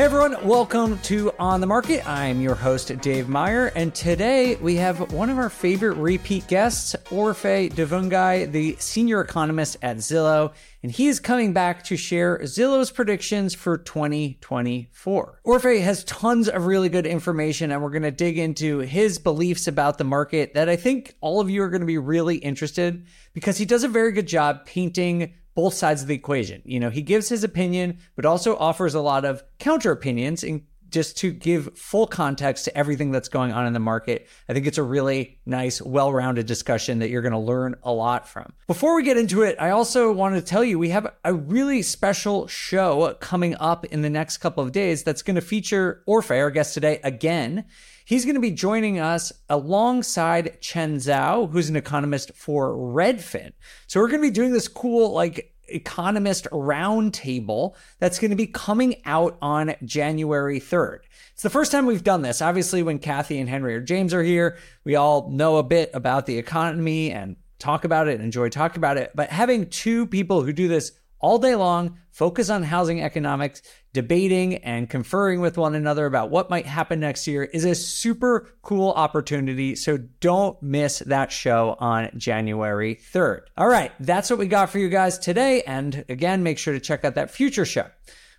Hey everyone, welcome to On the Market. I'm your host, Dave Meyer, and today we have one of our favorite repeat guests, Orphe Divounguy, the senior economist at Zillow, and he is coming back to share Zillow's predictions for 2024. Orphe has tons of really good information, and we're going to dig into his beliefs about the market that I think all of you are going to be really interested because he does a very good job painting both sides of the equation. You know, he gives his opinion, but also offers a lot of counter opinions and just to give full context to everything that's going on in the market. I think it's a really nice, well rounded discussion that you're going to learn a lot from. Before we get into it, I also wanted to tell you we have a really special show coming up in the next couple of days that's going to feature Orphe, our guest today, again. He's going to be joining us alongside Chen Zhao, who's an economist for Redfin. So we're going to be doing this cool, like, economist roundtable that's going to be coming out on January 3rd. It's the first time we've done this. Obviously, when Kathy and Henry or James are here, we all know a bit about the economy and talk about it, enjoy talking about it. But having two people who do this all day long, focus on housing economics, debating and conferring with one another about what might happen next year is a super cool opportunity. So don't miss that show on January 3rd. All right, that's what we got for you guys today. And again, make sure to check out that future show.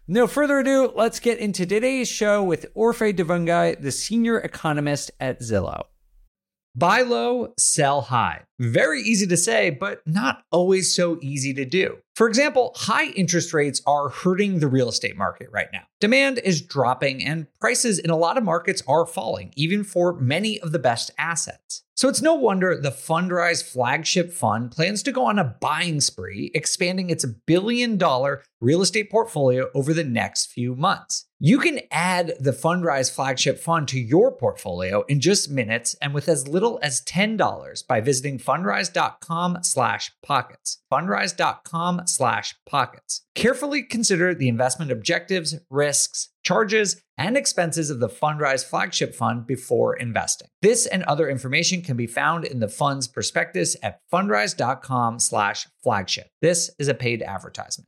No further ado, let's get into today's show with Orphe Divounguy, the senior economist at Zillow. Buy low, sell high. Very easy to say, but not always so easy to do. For example, high interest rates are hurting the real estate market right now. Demand is dropping and prices in a lot of markets are falling, even for many of the best assets. So it's no wonder the Fundrise flagship fund plans to go on a buying spree, expanding its billion dollar real estate portfolio over the next few months. You can add the Fundrise flagship fund to your portfolio in just minutes and with as little as $10 by visiting fundrise.com slash pockets. Fundrise.com slash pockets. Carefully consider the investment objectives, risks, charges, and expenses of the Fundrise flagship fund before investing. This and other information can be found in the fund's prospectus at fundrise.com/flagship. This is a paid advertisement.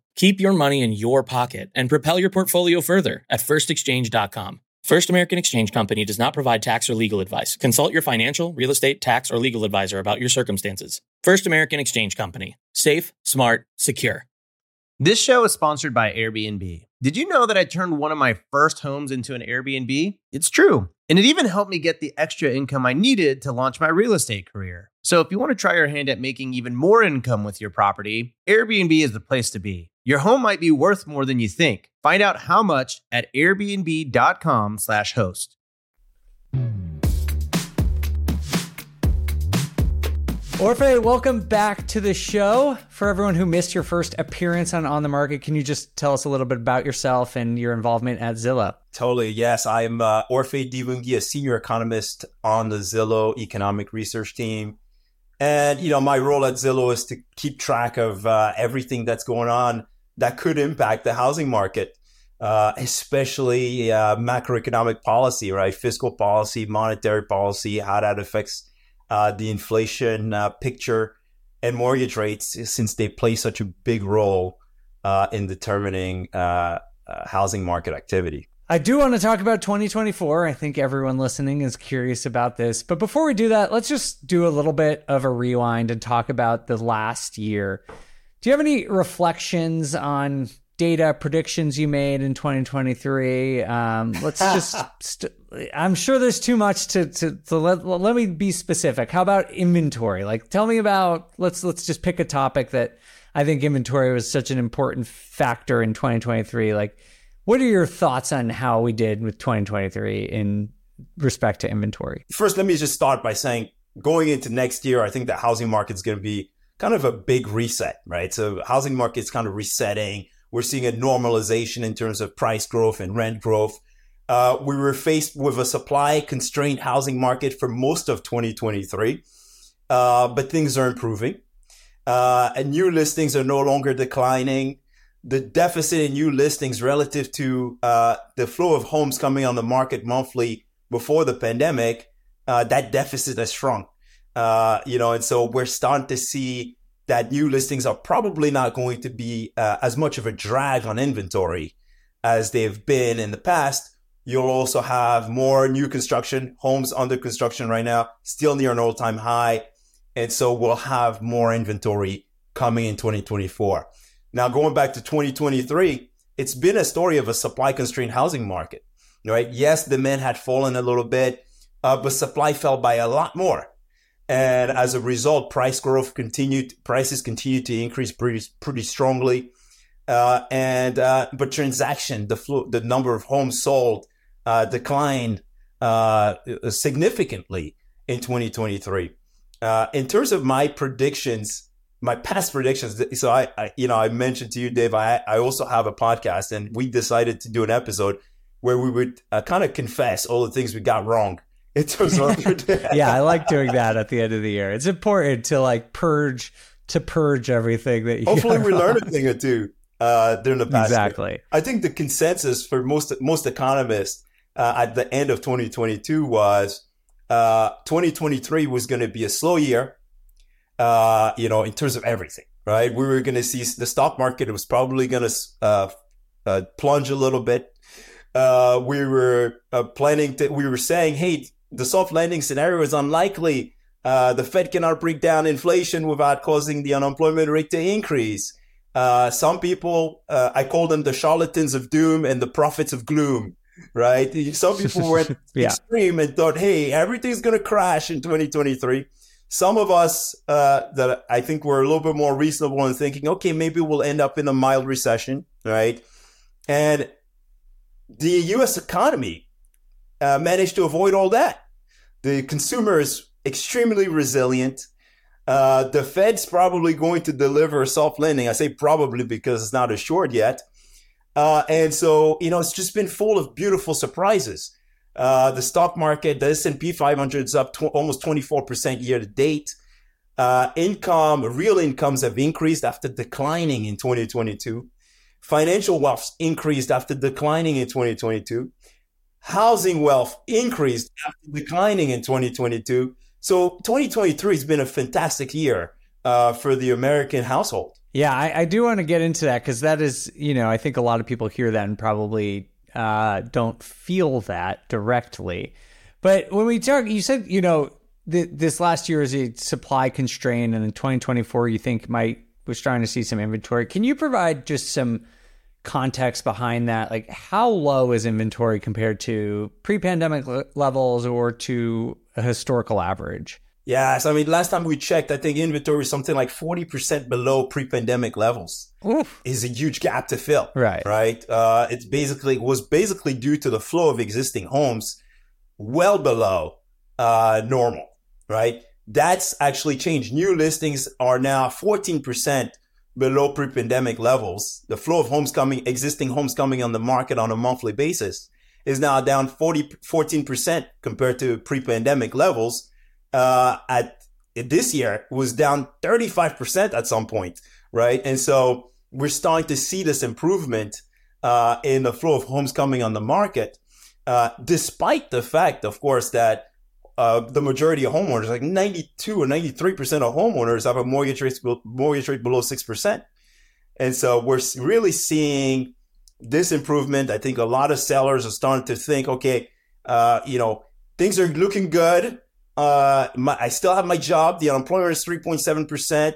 Keep your money in your pocket and propel your portfolio further at firstexchange.com. First American Exchange Company does not provide tax or legal advice. Consult your financial, real estate, tax, or legal advisor about your circumstances. First American Exchange Company. Safe, smart, secure. This show is sponsored by Airbnb. Did you know that I turned one of my first homes into an Airbnb? It's true. And it even helped me get the extra income I needed to launch my real estate career. So if you want to try your hand at making even more income with your property, Airbnb is the place to be. Your home might be worth more than you think. Find out how much at airbnb.com/host. Orphe, welcome back to the show. For everyone who missed your first appearance on On the Market, can you just tell us a little bit about yourself and your involvement at Zillow? Totally, yes. I'm uh, Orphe Divounguy, a senior economist on the Zillow economic research team. And, you know, my role at Zillow is to keep track of uh, everything that's going on that could impact the housing market, uh, especially uh, macroeconomic policy, right? Fiscal policy, monetary policy, how that affects uh, the inflation uh, picture and mortgage rates since they play such a big role uh, in determining uh, uh, housing market activity. I do want to talk about 2024. I think everyone listening is curious about this. But before we do that, let's just do a little bit of a rewind and talk about the last year. Do you have any reflections on data predictions you made in 2023. Um, let's just, st- I'm sure there's too much to, to, to let, let me be specific. How about inventory? Like, tell me about, let's, let's just pick a topic that I think inventory was such an important factor in 2023. Like, what are your thoughts on how we did with 2023 in respect to inventory? First, let me just start by saying going into next year, I think the housing market is going to be kind of a big reset, right? So housing market's kind of resetting. We're seeing a normalization in terms of price growth and rent growth. Uh, we were faced with a supply constrained housing market for most of 2023, uh, but things are improving. Uh, and new listings are no longer declining. The deficit in new listings relative to uh, the flow of homes coming on the market monthly before the pandemic, uh, that deficit has shrunk. Uh, you know, and so we're starting to see that new listings are probably not going to be uh, as much of a drag on inventory as they've been in the past. You'll also have more new construction homes under construction right now, still near an all time high. And so we'll have more inventory coming in 2024. Now, going back to 2023, it's been a story of a supply constrained housing market, right? Yes, demand had fallen a little bit, uh, but supply fell by a lot more. And as a result, price growth continued, prices continued to increase pretty, pretty strongly. Uh, and, uh, but transaction, the flu, the number of homes sold, uh, declined, uh, significantly in 2023. Uh, in terms of my predictions, my past predictions. So I, I, you know, I mentioned to you, Dave, I, I also have a podcast and we decided to do an episode where we would uh, kind of confess all the things we got wrong in terms of yeah, I like doing that at the end of the year. It's important to like purge to purge everything that you hopefully we learn a thing or two uh, during the past. Exactly. Year. I think the consensus for most most economists uh, at the end of 2022 was uh, 2023 was going to be a slow year. Uh, you know, in terms of everything, right? We were going to see the stock market was probably going to uh, uh, plunge a little bit. we were planning to. We were saying, hey the soft landing scenario is unlikely. Uh, the Fed cannot bring down inflation without causing the unemployment rate to increase. Uh, some people, uh, I call them the charlatans of doom and the prophets of gloom, right? Some people went yeah. extreme and thought, hey, everything's going to crash in 2023. Some of us uh, that I think were a little bit more reasonable in thinking, okay, maybe we'll end up in a mild recession, right? And the US economy uh, managed to avoid all that. The consumer is extremely resilient. Uh, the Fed's probably going to deliver soft landing. I say probably because it's not assured yet. Uh, and so, you know, it's just been full of beautiful surprises. Uh, the stock market, the S&P 500 is up almost 24% year to date. Uh, income, real incomes have increased after declining in 2022. Financial wealth increased after declining in 2022 housing wealth increased after declining in 2022. So 2023 has been a fantastic year uh, for the American household. Yeah, I, I do want to get into that because that is, you know, I think a lot of people hear that and probably uh, don't feel that directly. But when we talk, you said, you know, th- this last year is a supply constraint, and in 2024, you think might was trying to see some inventory. Can you provide just some context behind that like how low is inventory compared to pre-pandemic levels or to a historical average? Yes i mean last time we checked i think inventory is something like 40% below pre-pandemic levels. Oof. is a huge gap to fill. Right. Right? Uh, it's basically was basically due to the flow of existing homes well below uh, normal right? That's actually changed. New listings are now 14% below pre-pandemic levels. The flow of homes coming, existing homes coming on the market on a monthly basis is now down 40, 14% compared to pre-pandemic levels. Uh, at this year was down 35% at some point, right? And so we're starting to see this improvement, uh, in the flow of homes coming on the market, uh, despite the fact, of course, that uh, the majority of homeowners, like 92 or 93% of homeowners have a mortgage rate, mortgage rate below 6%. And so we're really seeing this improvement. I think a lot of sellers are starting to think, okay, uh, you know, things are looking good. Uh, my, I still have my job. The unemployment is 3.7%.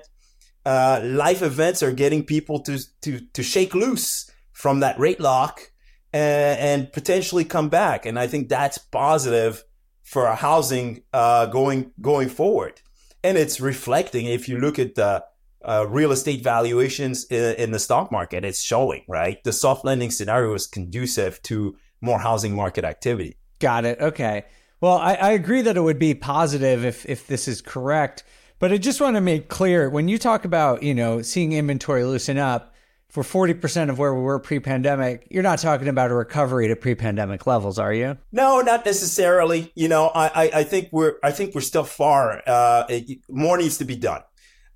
Uh, life events are getting people to, to, to shake loose from that rate lock and, and potentially come back. And I think that's positive for housing uh, going going forward. And it's reflecting if you look at the uh, real estate valuations in, in, the stock market, it's showing right. The soft landing scenario is conducive to more housing market activity. Got it. Okay. Well, I, I agree that it would be positive if if this is correct. But I just want to make clear when you talk about, you know, seeing inventory loosen up for 40% of where we were pre pandemic, you're not talking about a recovery to pre pandemic levels, are you? No, not necessarily. You know, I, I, think we're, I think we're still far, uh, it, more needs to be done.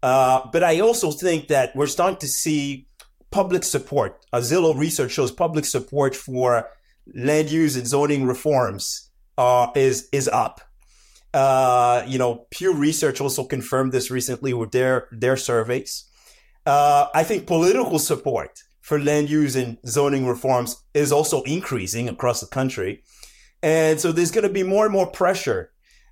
Uh, but I also think that we're starting to see public support. Uh, Zillow research shows public support for land use and zoning reforms, uh, is, is up. Uh, you know, Pew Research also confirmed this recently with their their surveys. Uh, I think political support for land use and zoning reforms is also increasing across the country, and so there's going to be more and more pressure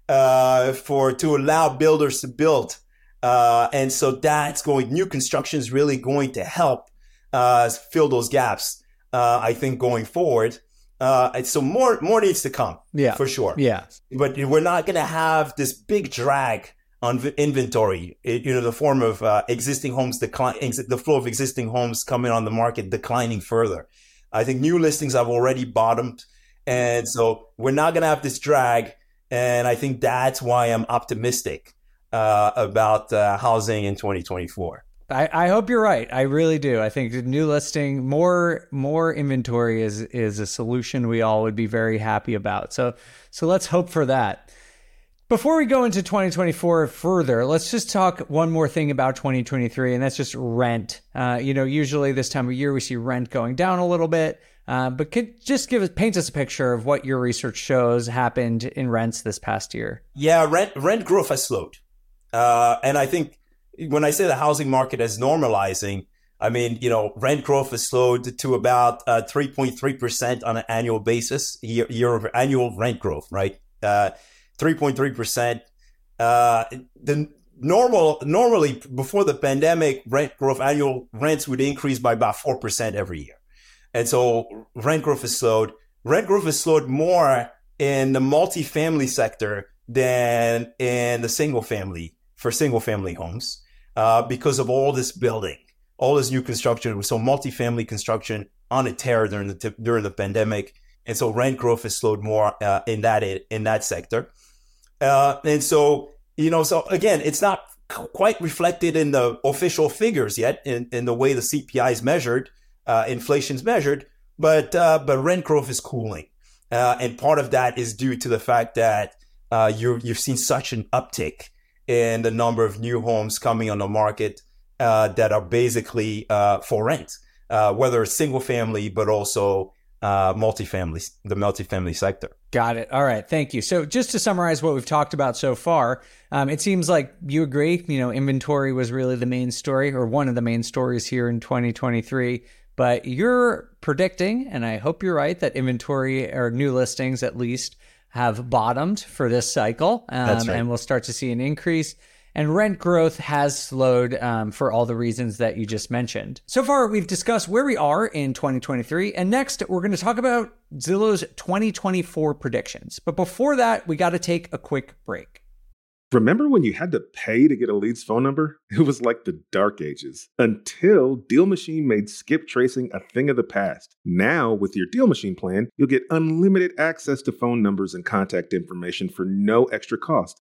uh, for to allow builders to build, uh, and so that's going. New construction is really going to help uh, fill those gaps. Uh, I think going forward. Uh, so more more needs to come. Yeah, for sure. Yeah, but we're not going to have this big drag on inventory. You know, the form of uh, existing homes decline, the flow of existing homes coming on the market declining further. I think new listings have already bottomed, and so we're not going to have this drag. And I think that's why I'm optimistic uh, about uh, housing in 2024. I, I hope you're right. I really do. I think new listing, more more inventory is is a solution we all would be very happy about. So so let's hope for that. Before we go into 2024 further, let's just talk one more thing about 2023, and that's just rent. Uh, you know, usually this time of year we see rent going down a little bit, uh, but could just give us paint us a picture of what your research shows happened in rents this past year. Yeah, rent rent growth has slowed, uh, and I think when I say the housing market is normalizing, I mean, you know, rent growth has slowed to about uh, 3.3% on an annual basis, year, year over annual rent growth, right? Uh, 3.3%. Uh, the normal, normally before the pandemic, rent growth, annual rents would increase by about 4% every year. And so rent growth is slowed. Rent growth is slowed more in the multifamily sector than in the single family for single family homes uh, because of all this building, all this new construction. So multifamily construction on a tear during the during the pandemic, and so rent growth has slowed more uh, in that in that sector. Uh, and so you know, so again, it's not quite reflected in the official figures yet in, in the way the CPI is measured, uh, inflation's measured, but uh, but rent growth is cooling, uh, and part of that is due to the fact that uh, you you've seen such an uptick in the number of new homes coming on the market uh, that are basically uh, for rent, uh, whether single family, but also uh, multifamily, the multifamily sector. Got it. All right. Thank you. So, just to summarize what we've talked about so far, um, it seems like you agree, you know, inventory was really the main story or one of the main stories here in 2023. But you're predicting, and I hope you're right, that inventory or new listings at least have bottomed for this cycle. Um, right. And we'll start to see an increase. And rent growth has slowed um, for all the reasons that you just mentioned. So far, we've discussed where we are in 2023. And next, we're going to talk about Zillow's 2024 predictions. But before that, we got to take a quick break. Remember when you had to pay to get a lead's phone number? It was like the dark ages until Deal Machine made skip tracing a thing of the past. Now, with your Deal Machine plan, you'll get unlimited access to phone numbers and contact information for no extra cost.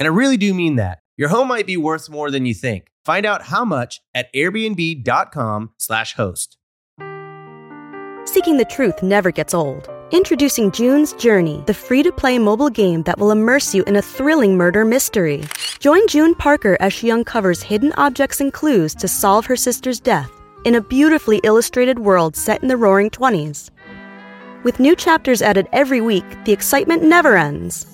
And I really do mean that. Your home might be worth more than you think. Find out how much at airbnb.com/slash host. Seeking the truth never gets old. Introducing June's Journey, the free to play mobile game that will immerse you in a thrilling murder mystery. Join June Parker as she uncovers hidden objects and clues to solve her sister's death in a beautifully illustrated world set in the roaring 20s. With new chapters added every week, the excitement never ends.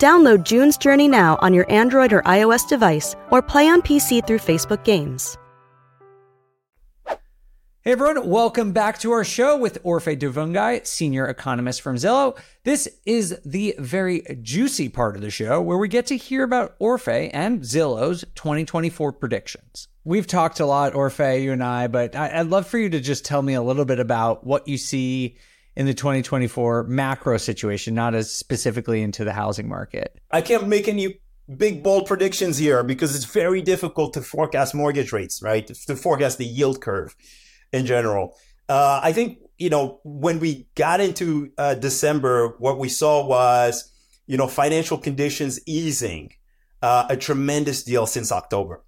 Download June's Journey now on your Android or iOS device or play on PC through Facebook Games. Hey everyone, welcome back to our show with Orphe Divounguy, senior economist from Zillow. This is the very juicy part of the show where we get to hear about Orphe and Zillow's 2024 predictions. We've talked a lot, Orphe, you and I, but I'd love for you to just tell me a little bit about what you see in the 2024 macro situation, not as specifically into the housing market. I can't make any big bold predictions here because it's very difficult to forecast mortgage rates, right? To forecast the yield curve in general. Uh, I think you know when we got into uh, December, what we saw was you know financial conditions easing, uh, a tremendous deal since October,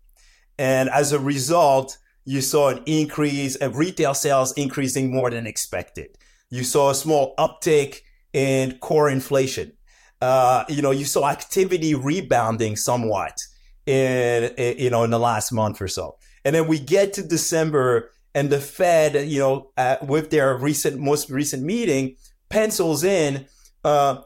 and as a result, you saw an increase of retail sales increasing more than expected. You saw a small uptick in core inflation. Uh, you know, you saw activity rebounding somewhat in, in you know in the last month or so, and then we get to December and the Fed, you know, with their recent, most recent meeting, pencils in uh,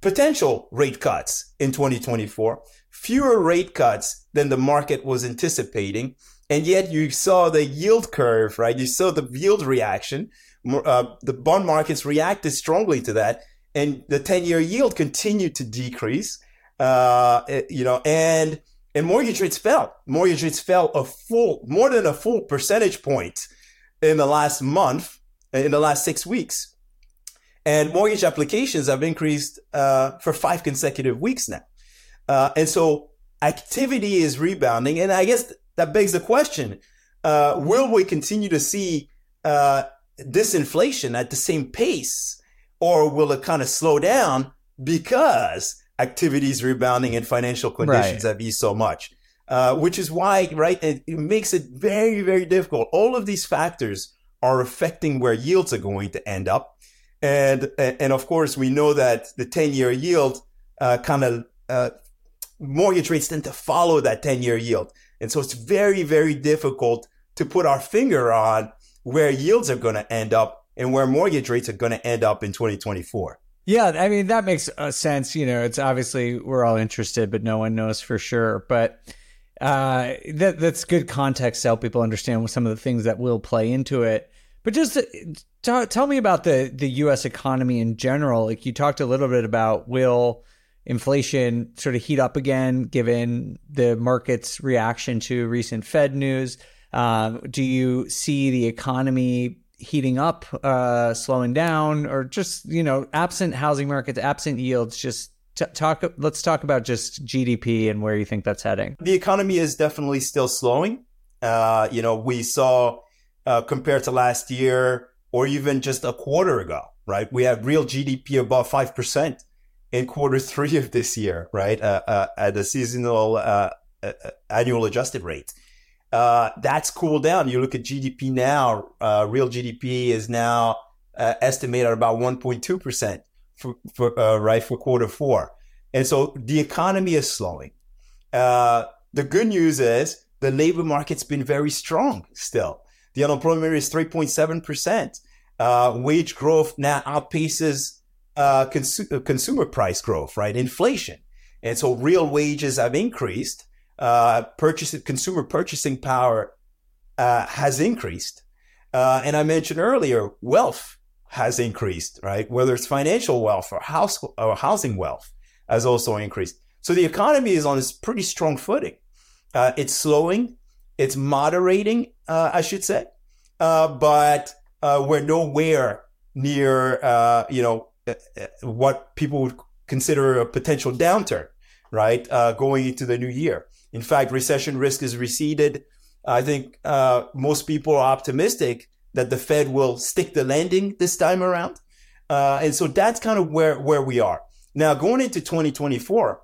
potential rate cuts in 2024, fewer rate cuts than the market was anticipating. And yet you saw the yield curve, right? You saw the yield reaction. Uh, the bond markets reacted strongly to that. And the 10 year yield continued to decrease, uh, you know, and and mortgage rates fell. Mortgage rates fell a full, more than a full percentage point in the last month, in the last six weeks. And mortgage applications have increased uh, for five consecutive weeks now. Uh, and so activity is rebounding. And I guess that begs the question uh, will we continue to see uh, disinflation at the same pace, or will it kind of slow down because activities rebounding and financial conditions right. have eased so much. Uh, which is why, right, it, it, makes it very, very difficult. All of these factors are affecting where yields are going to end up. And, and of course, we know that the 10 year yield, uh, kind of, uh, mortgage rates tend to follow that 10 year yield. And so it's very, very difficult to put our finger on where yields are going to end up and where mortgage rates are going to end up in 2024. Yeah, I mean that makes uh, sense. You know, it's obviously we're all interested, but no one knows for sure. But uh, that that's good context to help people understand some of the things that will play into it. But just to, tell me about the the U.S. economy in general. Like you talked a little bit about will inflation sort of heat up again given the market's reaction to recent Fed news. Um, do you see the economy heating up, uh, slowing down, or just you know, absent housing markets, absent yields, just t- talk. Let's talk about just GDP and where you think that's heading. The economy is definitely still slowing. Uh, you know, we saw uh, compared to last year, or even just a quarter ago, right? We have real GDP above five percent in quarter three of this year, right? Uh, uh at a seasonal uh, annual adjusted rate uh, that's cooled down. You look at GDP now, uh, real GDP is now uh, estimated at about 1.2% for, for uh, right for quarter four. And so the economy is slowing. Uh, The good news is the labor market's been very strong still. The unemployment rate is 3.7%. Uh, wage growth now outpaces consu- consumer price growth, right? Inflation. And so real wages have increased. Uh, purchase, consumer purchasing power uh, has increased. Uh, and I mentioned earlier, wealth has increased, right? Whether it's financial wealth or house or housing wealth has also increased. So the economy is on this pretty strong footing. Uh, it's slowing, it's moderating, uh, I should say, uh, but uh, we're nowhere near, uh, you know, what people would consider a potential downturn, right? going into the new year. In fact, recession risk is receded. I think most people are optimistic that the Fed will stick the landing this time around. and so that's kind of where, where we are. Now, going into 2024,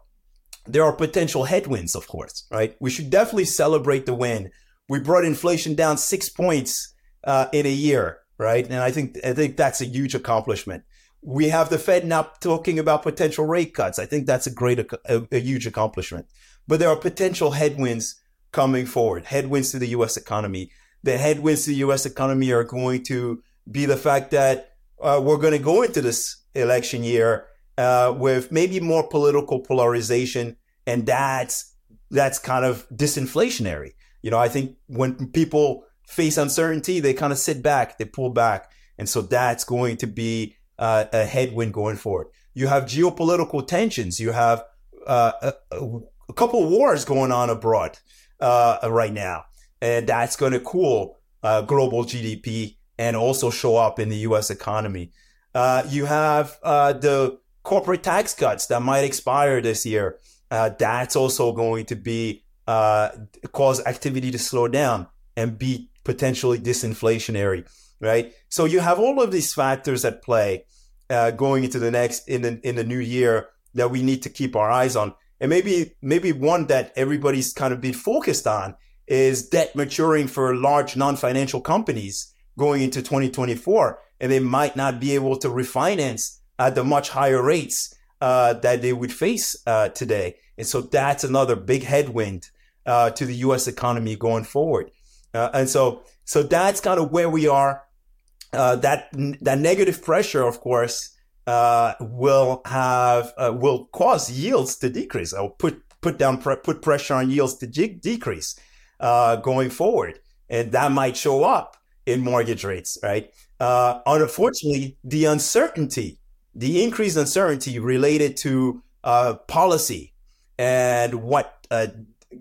there are potential headwinds, of course, right? We should definitely celebrate the win. We brought inflation down six points uh, in a year, right? And I think I think that's a huge accomplishment. We have the Fed now talking about potential rate cuts. I think that's a great, a, a huge accomplishment. But there are potential headwinds coming forward, headwinds to the U.S. economy. The headwinds to the U.S. economy are going to be the fact that uh, we're going to go into this election year uh, with maybe more political polarization, and that's that's kind of disinflationary. You know, I think when people face uncertainty, they kind of sit back, they pull back, and so that's going to be uh, a headwind going forward. You have geopolitical tensions. You have uh, a, a, couple wars going on abroad uh, right now, and that's going to cool uh, global GDP and also show up in the U.S. economy. Uh, you have the corporate tax cuts that might expire this year. Uh, that's also going to be uh, cause activity to slow down and be potentially disinflationary, right? So you have all of these factors at play uh, going into the next in the in the new year that we need to keep our eyes on. And maybe maybe one that everybody's kind of been focused on is debt maturing for large non-financial companies going into 2024, and they might not be able to refinance at the much higher rates uh, that they would face uh, today. And so that's another big headwind uh, to the U.S. economy going forward. Uh, and so, so that's kind of where we are. Uh, that that negative pressure, of course, uh, will have will cause yields to decrease. Or put put down put pressure on yields to de- decrease going forward, and that might show up in mortgage rates, right? unfortunately, the uncertainty the increased uncertainty related to uh, policy and what uh,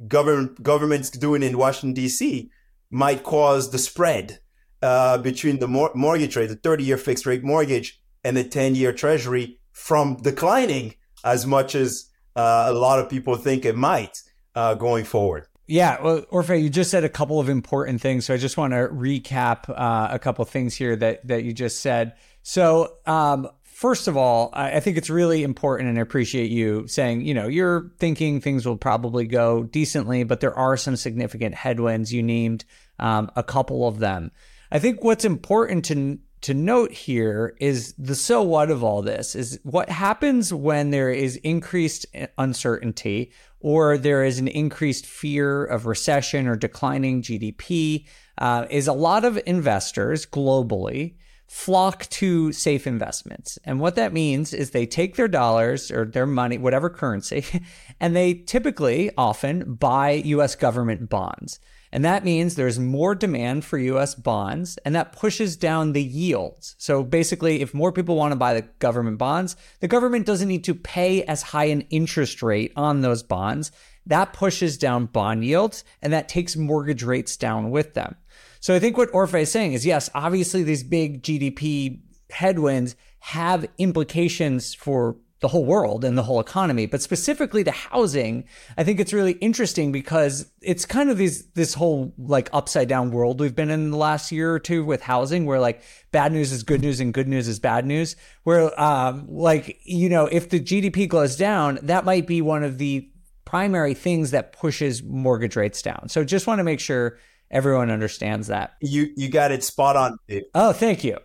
government governments doing in Washington D.C. might cause the spread uh, between the mor- mortgage rate, the 30-year fixed rate mortgage, and the 10-year Treasury from declining as much as uh, a lot of people think it might uh, going forward. Yeah, well, Orphe, you just said a couple of important things, so I just want to recap uh, a couple things here that that you just said. So, um, first of all, I think it's really important and I appreciate you saying, you know, you're thinking things will probably go decently, but there are some significant headwinds. You named um, a couple of them. I think what's important to to note here is the so what of all this is what happens when there is increased uncertainty or there is an increased fear of recession or declining GDP uh, is a lot of investors globally flock to safe investments. And what that means is they take their dollars or their money, whatever currency, and they typically often buy US government bonds. And that means there's more demand for US bonds, and that pushes down the yields. So basically, if more people want to buy the government bonds, the government doesn't need to pay as high an interest rate on those bonds. That pushes down bond yields, and that takes mortgage rates down with them. So I think what Orphe is saying is yes, obviously these big GDP headwinds have implications for the whole world and the whole economy, but specifically to housing, I think it's really interesting because it's kind of these this whole like upside down world we've been in the last year or two with housing, where like bad news is good news and good news is bad news. Where um like you know if the GDP goes down, that might be one of the primary things that pushes mortgage rates down. So just want to make sure everyone understands that. You you got it spot on. Dave. Oh, thank you.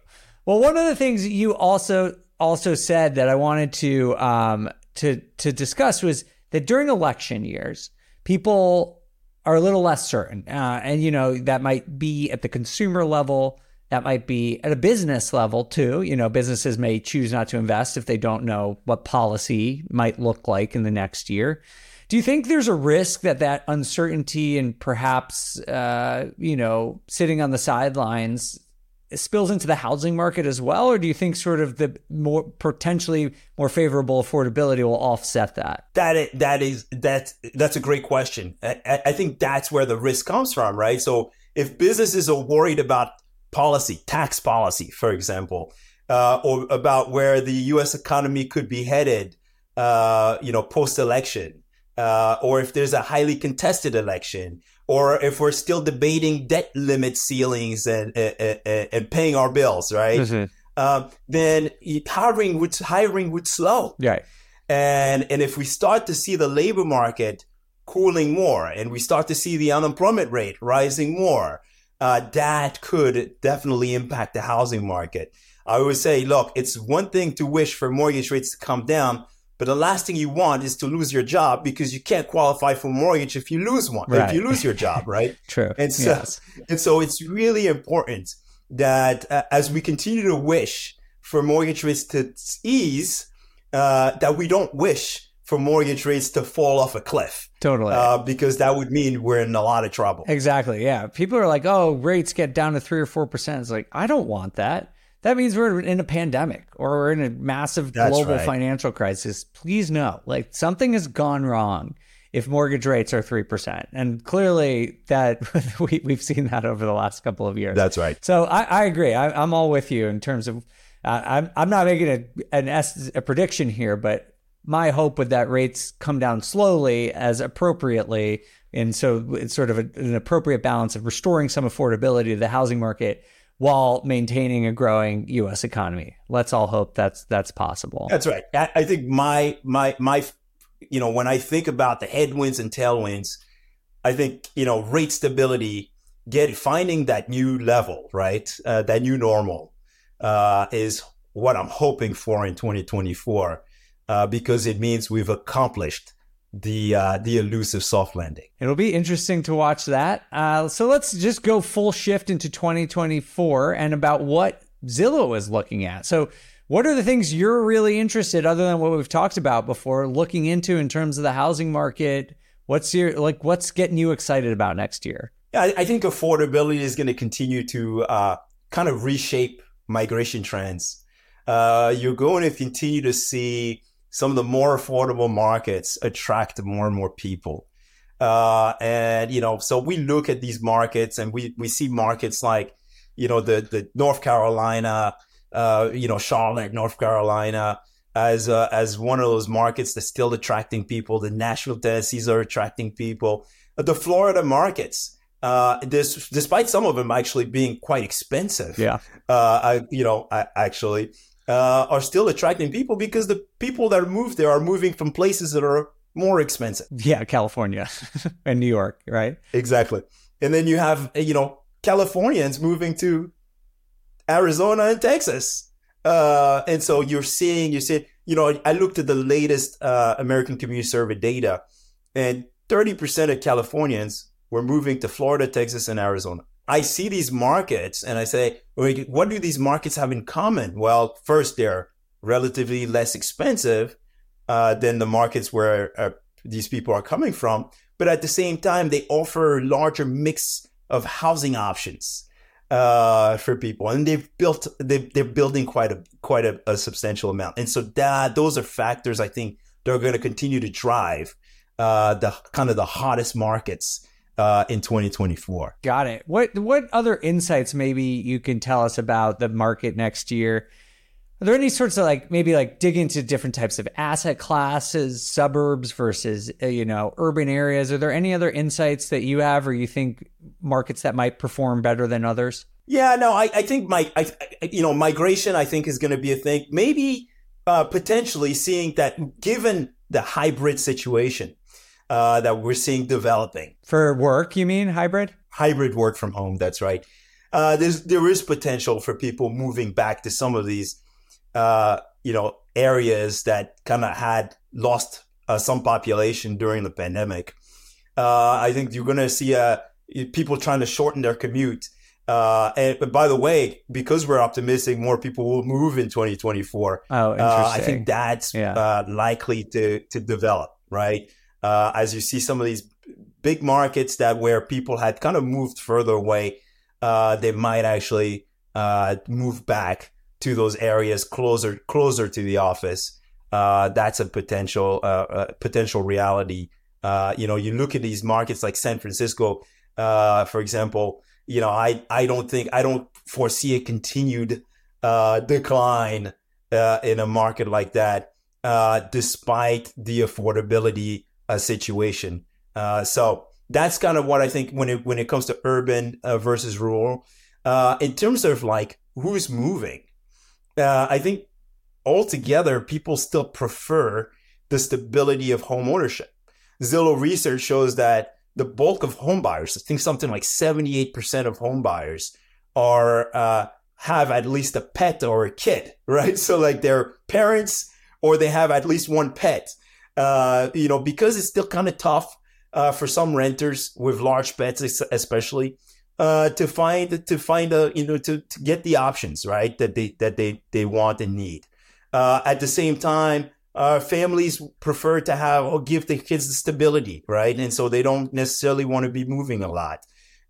Well, one of the things you also also said that I wanted to um, to to discuss was that during election years, people are a little less certain. Uh, and, you know, that might be at the consumer level, that might be at a business level too. You know, businesses may choose not to invest if they don't know what policy might look like in the next year. Do you think there's a risk that that uncertainty and perhaps, uh, you know, sitting on the sidelines spills into the housing market as well, or do you think sort of the more potentially more favorable affordability will offset that? That is, that is that's that's a great question. I, I think that's where the risk comes from, right? So if businesses are worried about policy, tax policy, for example, uh, or about where the U.S. economy could be headed, uh, you know, post election, uh, or if there's a highly contested election, or if we're still debating debt limit ceilings and and, and paying our bills, right? Mm-hmm. Um, then hiring would hiring would slow. Right. And and if we start to see the labor market cooling more, and we start to see the unemployment rate rising more, uh, that could definitely impact the housing market. I would say, look, it's one thing to wish for mortgage rates to come down, but the last thing you want is to lose your job because you can't qualify for a mortgage if you lose one, right. if you lose your job, right? True. And so, yes. and so it's really important that uh, as we continue to wish for mortgage rates to ease, uh, that we don't wish for mortgage rates to fall off a cliff. Totally. Uh, because that would mean we're in a lot of trouble. Exactly. Yeah. People are like, oh, rates get down to three or 4%. It's like, I don't want that that means we're in a pandemic or we're in a massive That's global right. financial crisis. Please know, like something has gone wrong if mortgage rates are 3%. And clearly that we, we've seen that over the last couple of years. That's right. So I, I agree. I, am all with you in terms of, uh, I'm, I'm not making a, an S, a prediction here, but my hope would that rates come down slowly as appropriately. And so it's sort of a, an appropriate balance of restoring some affordability to the housing market while maintaining a growing U.S. economy. Let's all hope that's that's possible. That's right. I think my my my, you know, when I think about the headwinds and tailwinds, I think you know rate stability, get finding that new level, right, uh, that new normal, uh, is what I'm hoping for in 2024, uh, because it means we've accomplished the uh, the elusive soft landing. It'll be interesting to watch that. Uh, so let's just go full shift into 2024 and about what Zillow is looking at. So what are the things you're really interested other than what we've talked about before looking into in terms of the housing market? What's your like what's getting you excited about next year? Yeah, I, I think affordability is going to continue to uh, kind of reshape migration trends. Uh, you're going to continue to see some of the more affordable markets attract more and more people. Uh, and, you know, so we look at these markets and we, we see markets like, you know, the, the North Carolina, uh, you know, Charlotte, North Carolina, as uh, as one of those markets that's still attracting people. The Nashville Tennessees are attracting people. The Florida markets, uh, this despite some of them actually being quite expensive. Yeah, uh, I you know I, actually uh, are still attracting people because the people that move there are moving from places that are more expensive. Yeah, California and New York, right? Exactly. And then you have, you know, Californians moving to Arizona and Texas. Uh, and so you're seeing, you see, you know, I looked at the latest uh, American Community Survey data, and 30% of Californians were moving to Florida, Texas, and Arizona. I see these markets and I say, what do these markets have in common? Well, first, they're relatively less expensive uh, than the markets where uh, these people are coming from. But at the same time, they offer a larger mix of housing options uh, for people, and they've built they they're building quite a quite a, a, substantial amount. And so that those are factors I think they're going to continue to drive uh, the kind of the hottest markets uh, in 2024. Got it. What what other insights maybe you can tell us about the market next year? Are there any sorts of like maybe like dig into different types of asset classes, suburbs versus uh, you know urban areas? Are there any other insights that you have, or you think markets that might perform better than others? Yeah, no, I, I think my I, you know migration I think is going to be a thing. Maybe uh, potentially seeing that given the hybrid situation, uh, that we're seeing developing. For work, you mean hybrid? Hybrid work from home. That's right. Uh, there's there is potential for people moving back to some of these, uh, you know, areas that kind of had lost uh, some population during the pandemic. Uh, I think you're going to see uh, people trying to shorten their commute. Uh, and but by the way, because we're optimistic, more people will move in 2024. Oh, interesting. Uh, I think that's yeah. uh, likely to to develop, right? Uh, as you see some of these big markets that where people had kind of moved further away, uh, they might actually uh, move back to those areas closer closer to the office. that's a potential potential reality. you know, you look at these markets like San Francisco, for example you know, I, I don't think, I don't foresee a continued uh, decline uh, in a market like that, uh, despite the affordability uh, situation. Uh, so that's kind of what I think when it when it comes to urban uh, versus rural. in terms of like who's moving, I think altogether people still prefer the stability of home ownership. Zillow research shows that the bulk of home buyers, I think something like 78% of home buyers are, uh, have at least a pet or a kid, right? So like their parents or they have at least one pet. Uh, you know, because it's still kind of tough, uh, for some renters with large pets, especially, uh, to find, to find a, you know, to, to get the options, right? That they, that they, they want and need. Uh, at the same time, uh, families prefer to have or give their kids the stability, right? And so they don't necessarily want to be moving a lot.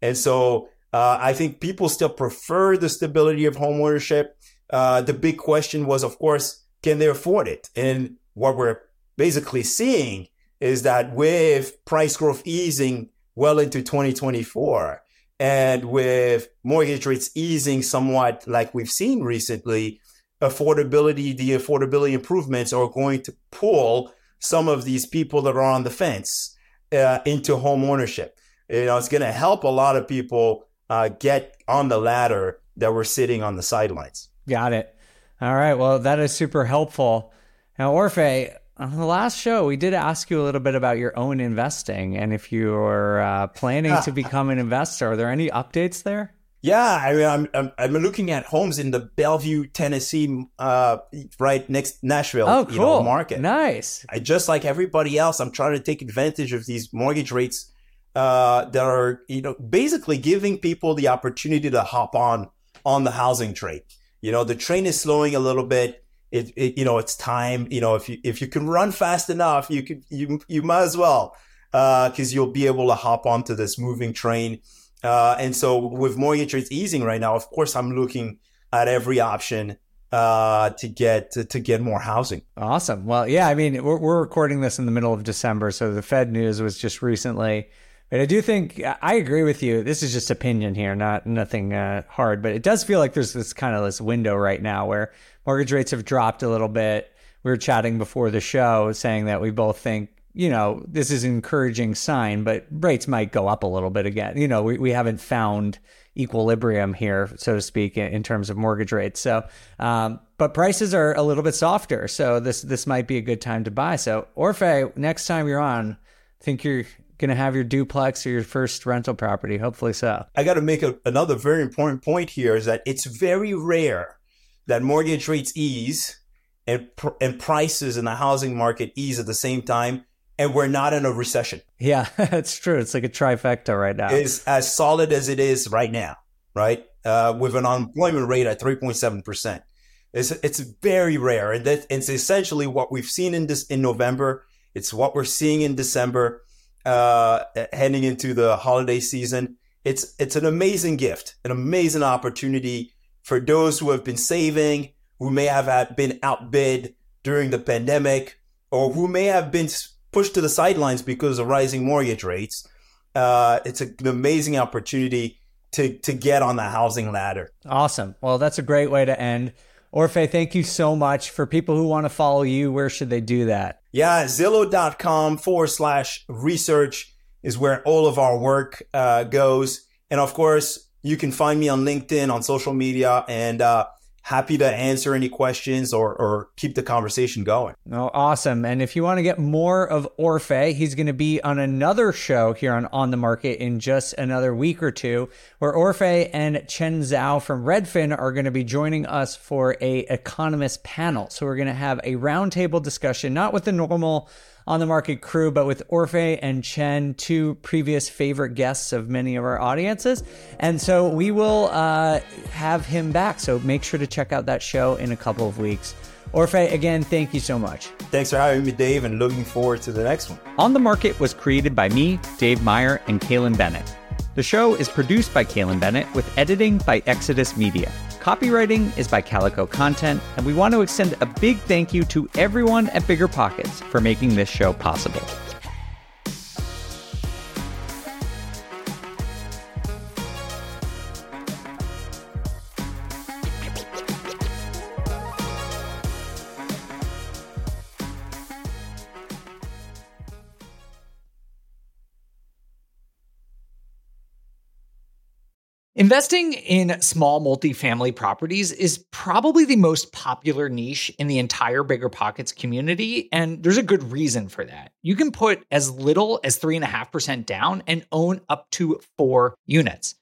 And so uh, I think people still prefer the stability of home ownership. Uh, the big question was, of course, can they afford it? And what we're basically seeing is that with price growth easing well into 2024 and with mortgage rates easing somewhat like we've seen recently, affordability, the affordability improvements are going to pull some of these people that are on the fence uh, into home ownership. You know, it's going to help a lot of people uh, get on the ladder that were sitting on the sidelines. Got it. All right. Well, that is super helpful. Now, Orphe, on the last show, we did ask you a little bit about your own investing and if you're uh, planning to become an investor. Are there any updates there? Yeah, I mean, I'm, I'm, I'm looking at homes in the Bellevue, Tennessee, uh, right next Nashville, oh, cool. you know, market. Nice. I just like everybody else. I'm trying to take advantage of these mortgage rates uh, that are, you know, basically giving people the opportunity to hop on on the housing trade. You know, the train is slowing a little bit. It, it you know, it's time. You know, if you if you can run fast enough, you could you you might as well, because uh, you'll be able to hop onto this moving train uh, and so with mortgage rates easing right now, of course, I'm looking at every option uh, to get to, to, get more housing. Awesome. Well, yeah, I mean, we're, we're recording this in the middle of December, so the Fed news was just recently. But I do think I agree with you. This is just opinion here, not nothing uh, hard. But it does feel like there's this kind of this window right now where mortgage rates have dropped a little bit. We were chatting before the show, saying that we both think you know, this is an encouraging sign, but rates might go up a little bit again. You know, we, we haven't found equilibrium here, so to speak, in, in terms of mortgage rates. So, um, but prices are a little bit softer. So this this might be a good time to buy. So, Orphe, next time you're on, think you're going to have your duplex or your first rental property. Hopefully so. I got to make a, another very important point here is that it's very rare that mortgage rates ease and, and prices in the housing market ease at the same time and we're not in a recession. Yeah, it's true. It's like a trifecta right now. It's as solid as it is right now, right? Uh, with an unemployment rate at 3.7%. It's, it's very rare. And that, it's essentially what we've seen in this, in November. It's what we're seeing in December, uh, heading into the holiday season. It's, it's an amazing gift, an amazing opportunity for those who have been saving, who may have been outbid during the pandemic, or who may have been pushed to the sidelines because of rising mortgage rates. Uh, it's an amazing opportunity to to get on the housing ladder. Awesome. Well, that's a great way to end. Orphe, thank you so much. For people who want to follow you, where should they do that? Yeah, Zillow.com forward slash research is where all of our work uh, goes. And of course, you can find me on LinkedIn, on social media, and uh, happy to answer any questions or, or keep the conversation going. Oh, awesome. And if you want to get more of Orphe, he's going to be on another show here on On the Market in just another week or two, where Orphe and Chen Zhao from Redfin are going to be joining us for a economist panel. So we're going to have a roundtable discussion, not with the normal on the market crew, but with Orphe and Chen, two previous favorite guests of many of our audiences. And so we will uh, have him back. So make sure to check out that show in a couple of weeks. Orphe, again, thank you so much. Thanks for having me, Dave, and looking forward to the next one. On the Market was created by me, Dave Meyer, and Kailyn Bennett. The show is produced by Kailyn Bennett with editing by Exodus Media. Copywriting is by Calico Content, and we want to extend a big thank you to everyone at Bigger Pockets for making this show possible. Investing in small multifamily properties is probably the most popular niche in the entire Bigger Pockets community, and there's a good reason for that. You can put as little as 3.5% down and own up to four units.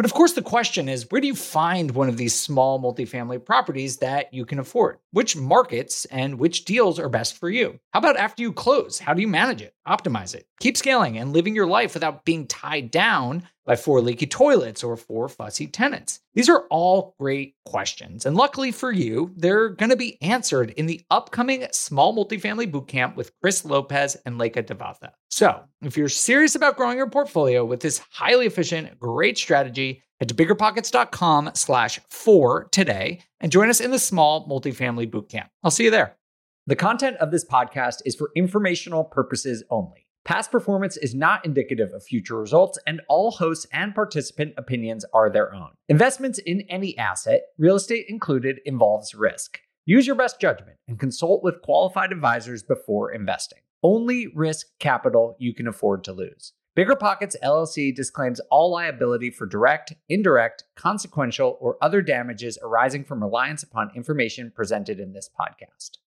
But of course, the question is where do you find one of these small multifamily properties that you can afford? Which markets and which deals are best for you? How about after you close? How do you manage it, optimize it, keep scaling and living your life without being tied down by four leaky toilets or four fussy tenants? These are all great questions. And luckily for you, they're going to be answered in the upcoming Small Multifamily Bootcamp with Chris Lopez and Leka Devatha. So if you're serious about growing your portfolio with this highly efficient, great strategy, head to biggerpockets.com slash four today and join us in the Small Multifamily Bootcamp. I'll see you there. The content of this podcast is for informational purposes only. Past performance is not indicative of future results, and all hosts and participant opinions are their own. Investments in any asset, real estate included, involves risk. Use your best judgment and consult with qualified advisors before investing. Only risk capital you can afford to lose. Bigger Pockets LLC disclaims all liability for direct, indirect, consequential, or other damages arising from reliance upon information presented in this podcast.